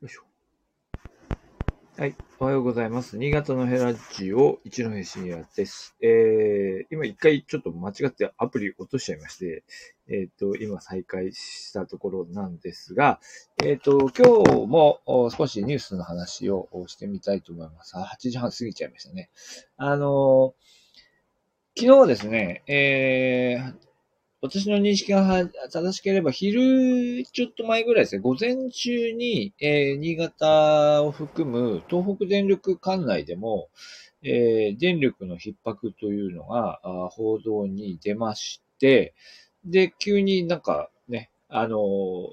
よいしょ。はい。おはようございます。新潟のヘラジオ、一戸深夜です。えー、今一回ちょっと間違ってアプリ落としちゃいまして、えっ、ー、と、今再開したところなんですが、えっ、ー、と、今日も少しニュースの話をしてみたいと思います。8時半過ぎちゃいましたね。あの昨日ですね、えー、私の認識が正しければ、昼ちょっと前ぐらいですね、午前中に、えー、新潟を含む東北電力管内でも、えー、電力の逼迫というのが報道に出まして、で、急になんかね、あのー、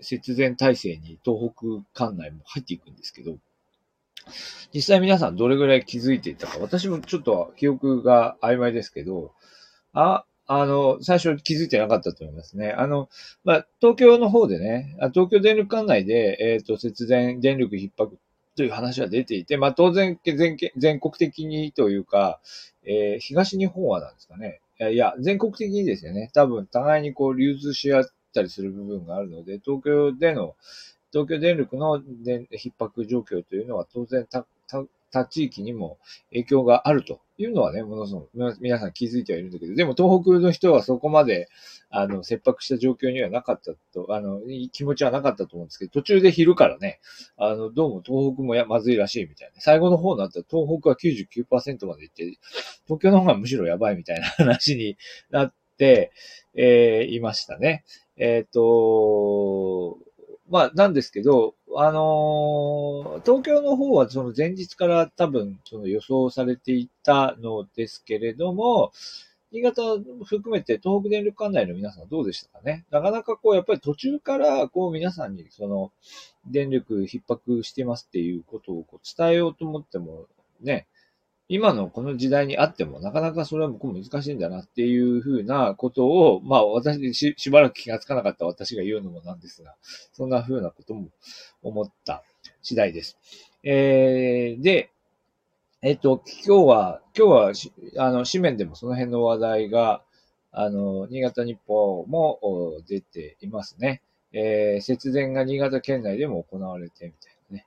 節電体制に東北管内も入っていくんですけど、実際皆さんどれぐらい気づいていたか、私もちょっと記憶が曖昧ですけど、あ、あの、最初気づいてなかったと思いますね。あの、まあ、東京の方でね、東京電力管内で、えっ、ー、と、節電、電力逼迫という話は出ていて、まあ、当然全、全国的にというか、えー、東日本はなんですかね。いや、全国的にですよね。多分、互いにこう、流通し合ったりする部分があるので、東京での、東京電力の逼迫状況というのは当然た、た、他地域にも影響があるというのはね、ものすごく皆さん気づいてはいるんだけど、でも東北の人はそこまで、あの、切迫した状況にはなかったと、あの、気持ちはなかったと思うんですけど、途中で昼からね、あの、どうも東北もやまずいらしいみたいな。最後の方になったら東北は99%まで行って、東京の方がむしろやばいみたいな話になって、えー、いましたね。えっ、ー、と、まあ、なんですけど、あのー、東京の方はその前日から多分その予想されていたのですけれども、新潟含めて東北電力管内の皆さんどうでしたかね？なかなかこう、やっぱり途中からこう皆さんにその電力逼迫してますっていうことをこう伝えようと思ってもね、今のこの時代にあっても、なかなかそれは僕難しいんだなっていうふうなことを、まあ私し、しばらく気がつかなかった私が言うのもなんですが、そんなふうなことも思った次第です。えー、で、えっと、今日は、今日は、あの、紙面でもその辺の話題が、あの、新潟日報も出ていますね。えー、節電が新潟県内でも行われてみたいなね、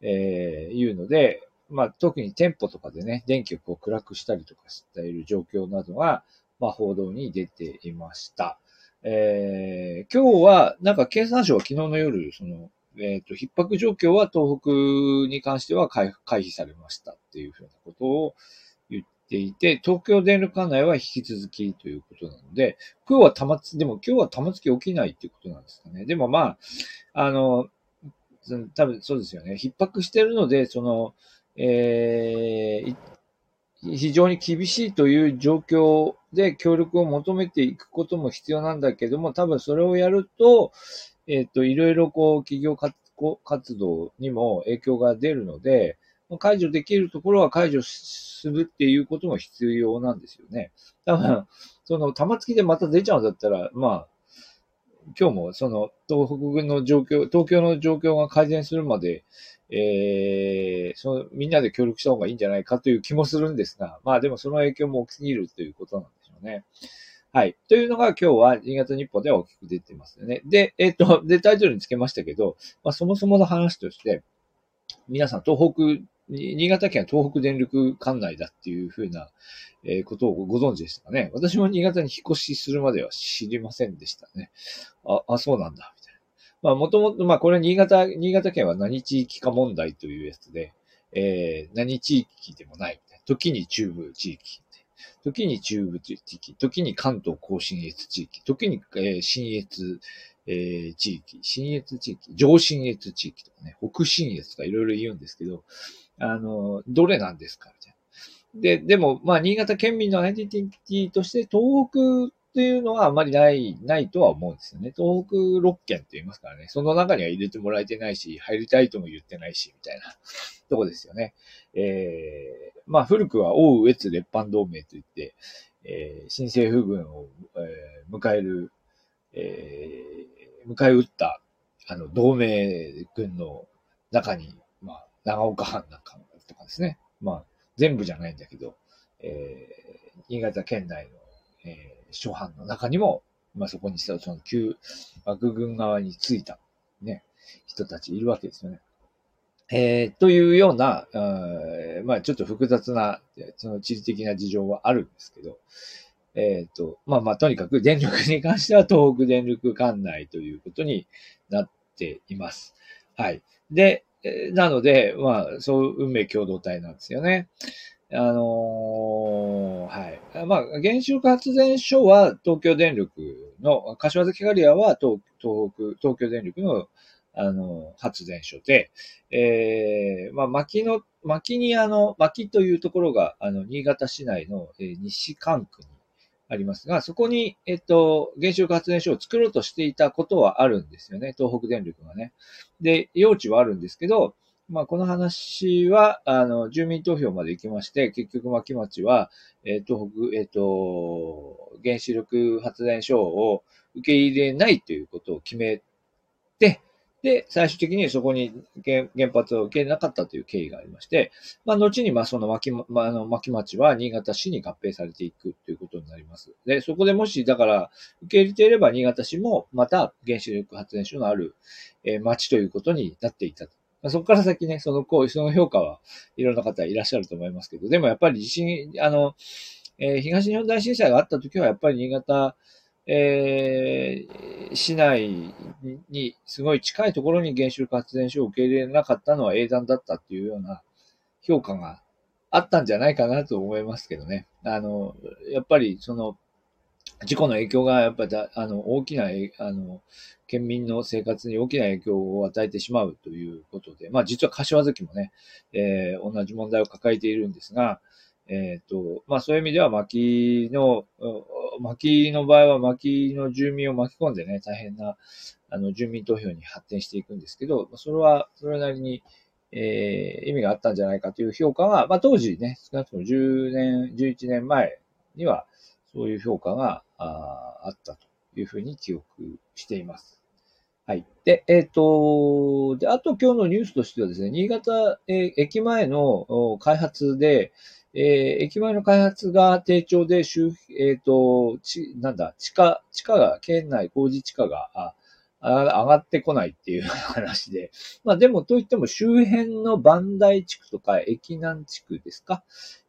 えー、いうので、まあ、特に店舗とかでね、電気をこう暗くしたりとかしている状況などが、まあ、報道に出ていました。えー、今日は、なんか経産省は昨日の夜、その、えっ、ー、と、逼迫状況は東北に関しては回避されましたっていうふうなことを言っていて、東京電力管内は引き続きということなので、今日は玉突、でも今日は玉突き起きないっていうことなんですかね。でもまあ、あの、多分そうですよね。逼迫してるので、その、えー、非常に厳しいという状況で協力を求めていくことも必要なんだけども、多分それをやると、えっ、ー、と、いろいろこう、企業活動にも影響が出るので、解除できるところは解除するっていうことも必要なんですよね。多分、その、玉突きでまた出ちゃうんだったら、まあ、今日もその、東北の状況、東京の状況が改善するまで、えー、そのみんなで協力した方がいいんじゃないかという気もするんですが、まあでもその影響も大きすぎるということなんでしょうね。はい。というのが今日は新潟日報では大きく出てますよね。で、えっ、ー、と、で、タイトルにつけましたけど、まあそもそもの話として、皆さん東北、新潟県は東北電力管内だっていうふうな、え、ことをご存知でしたかね。私も新潟に引っ越しするまでは知りませんでしたね。あ、あ、そうなんだ。みたいなまあ、もともと、まあ、これ、新潟、新潟県は何地域か問題というやつで、えー、何地域でもない。時に中部地域。時に中部地域。時に関東甲信越地域。時に、えー、新越、えー、地域。新越地域。上新越地域とかね、北新越とかいろいろ言うんですけど、あの、どれなんですか？みたいな。で、でも、まあ、新潟県民のアイデンティティとして、東北っていうのはあまりない、ないとは思うんですよね。東北6県って言いますからね。その中には入れてもらえてないし、入りたいとも言ってないし、みたいな とこですよね。えー、まあ古くは王越列藩同盟といって、えー、新政府軍を、えー、迎える、えー、迎え撃った、あの、同盟軍の中に、まあ、長岡藩なんかとかですね。まあ、全部じゃないんだけど、えー、新潟県内の、えー諸藩の中にも、まあそこにしたその旧幕軍側についた、ね、人たちいるわけですよね。えー、というような、あまあちょっと複雑な、その地理的な事情はあるんですけど、えっ、ー、と、まあまあとにかく電力に関しては東北電力管内ということになっています。はい。で、なので、まあ、そう運命共同体なんですよね。あのー、はい。まあ、原子力発電所は東京電力の、柏崎刈谷は東東北、東京電力の、あの、発電所で、えー、まあ、薪の、薪にあの、薪というところが、あの、新潟市内の、えー、西関区にありますが、そこに、えっと、原子力発電所を作ろうとしていたことはあるんですよね。東北電力がね。で、用地はあるんですけど、まあ、この話は、あの、住民投票まで行きまして、結局、牧町は、えー、東北、えっ、ー、と、原子力発電所を受け入れないということを決めて、で、最終的にそこに原発を受けなかったという経緯がありまして、まあ、後に、まあ、その牧、まあ、の、牧町は新潟市に合併されていくということになります。で、そこでもし、だから、受け入れていれば、新潟市も、また原子力発電所のある、え、町ということになっていたとま。そこから先ね、その行為、その評価はいろんな方いらっしゃると思いますけど、でもやっぱり地震、あの、えー、東日本大震災があった時はやっぱり新潟、えー、市内にすごい近いところに原子力発電所を受け入れなかったのは英断だったっていうような評価があったんじゃないかなと思いますけどね。あの、やっぱりその、事故の影響がやっぱりあの大きなあの県民の生活に大きな影響を与えてしまうということで、まあ実は柏崎もね、えー、同じ問題を抱えているんですが、えっ、ー、と、まあそういう意味では薪の、薪の場合は薪の住民を巻き込んでね、大変なあの住民投票に発展していくんですけど、それはそれなりに、えー、意味があったんじゃないかという評価は、まあ当時ね、少なくとも10年、11年前には、そういう評価がああったというふうに記憶しています。はい。で、えっ、ー、と、で、あと今日のニュースとしてはですね、新潟、えー、駅前の開発で、えー、駅前の開発が低調で、周、えっ、ー、と、ち、なんだ、地下、地下が、県内工事地価が、あ、上がってこないっていう話で。まあでも、といっても周辺の磐梯地区とか駅南地区ですか、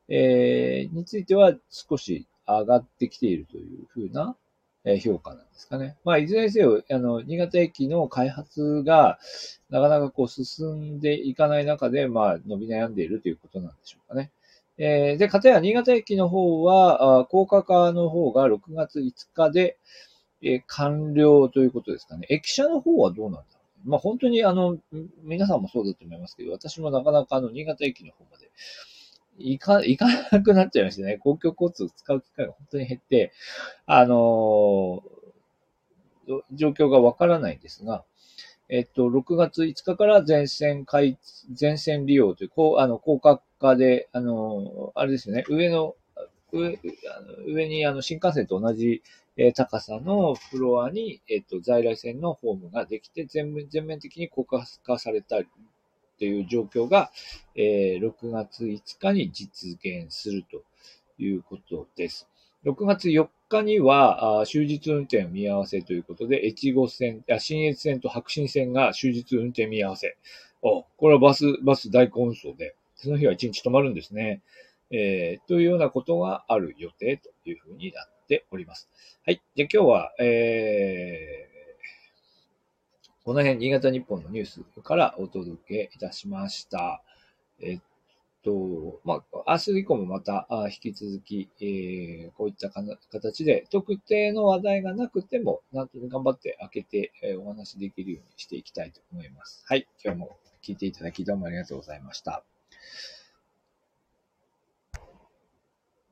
えー、については少し上がってきているというふうな評価なんですかね。まあ、いずれにせよ、あの、新潟駅の開発が、なかなかこう進んでいかない中で、まあ、伸び悩んでいるということなんでしょうかね。えー、で、かたや新潟駅の方は、高架化の方が6月5日で、えー、完了ということですかね。駅舎の方はどうなんだろう。まあ、本当にあの、皆さんもそうだと思いますけど、私もなかなかあの、新潟駅の方まで行か、行かなくなっちゃいましたね。公共交通を使う機会が本当に減って、あのー、状況がわからないんですが、えっと、6月5日から全線開、全線利用という、こう、あの、高架化で、あの、あれですよね、上の、上、上にあの、新幹線と同じ、高さのフロアに、えっと、在来線のホームができて、全面、全面的に高架化されたという状況が、えー、6月5日に実現するということです。6月4日には、終日運転見合わせということで、越後線、新越線と白新線が終日運転見合わせ。お、これはバス、バス大根走で、その日は1日止まるんですね。えー、というようなことがある予定というふうになっております。はい。じゃ今日は、えー、この辺、新潟日本のニュースからお届けいたしました。えっと、まあ、明日以降もまたあ引き続き、えー、こういったか形で特定の話題がなくても、なんと頑張って開けて、えー、お話できるようにしていきたいと思います。はい。今日も聞いていただきどうもありがとうございました。